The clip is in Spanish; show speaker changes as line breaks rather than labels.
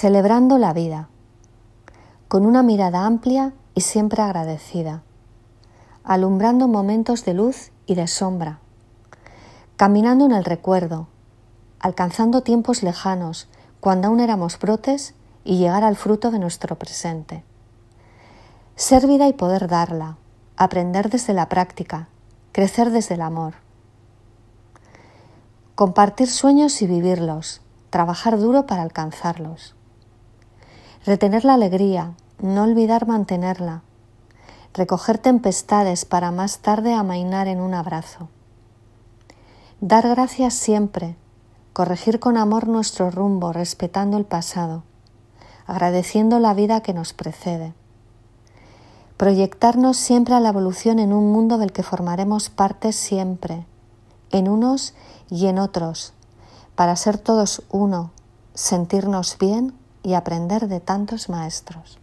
celebrando la vida, con una mirada amplia y siempre agradecida, alumbrando momentos de luz y de sombra, caminando en el recuerdo, alcanzando tiempos lejanos, cuando aún éramos brotes y llegar al fruto de nuestro presente. Ser vida y poder darla, aprender desde la práctica, crecer desde el amor. Compartir sueños y vivirlos, trabajar duro para alcanzarlos. Retener la alegría, no olvidar mantenerla. Recoger tempestades para más tarde amainar en un abrazo. Dar gracias siempre, corregir con amor nuestro rumbo, respetando el pasado, agradeciendo la vida que nos precede. Proyectarnos siempre a la evolución en un mundo del que formaremos parte siempre, en unos y en otros, para ser todos uno, sentirnos bien y aprender de tantos maestros.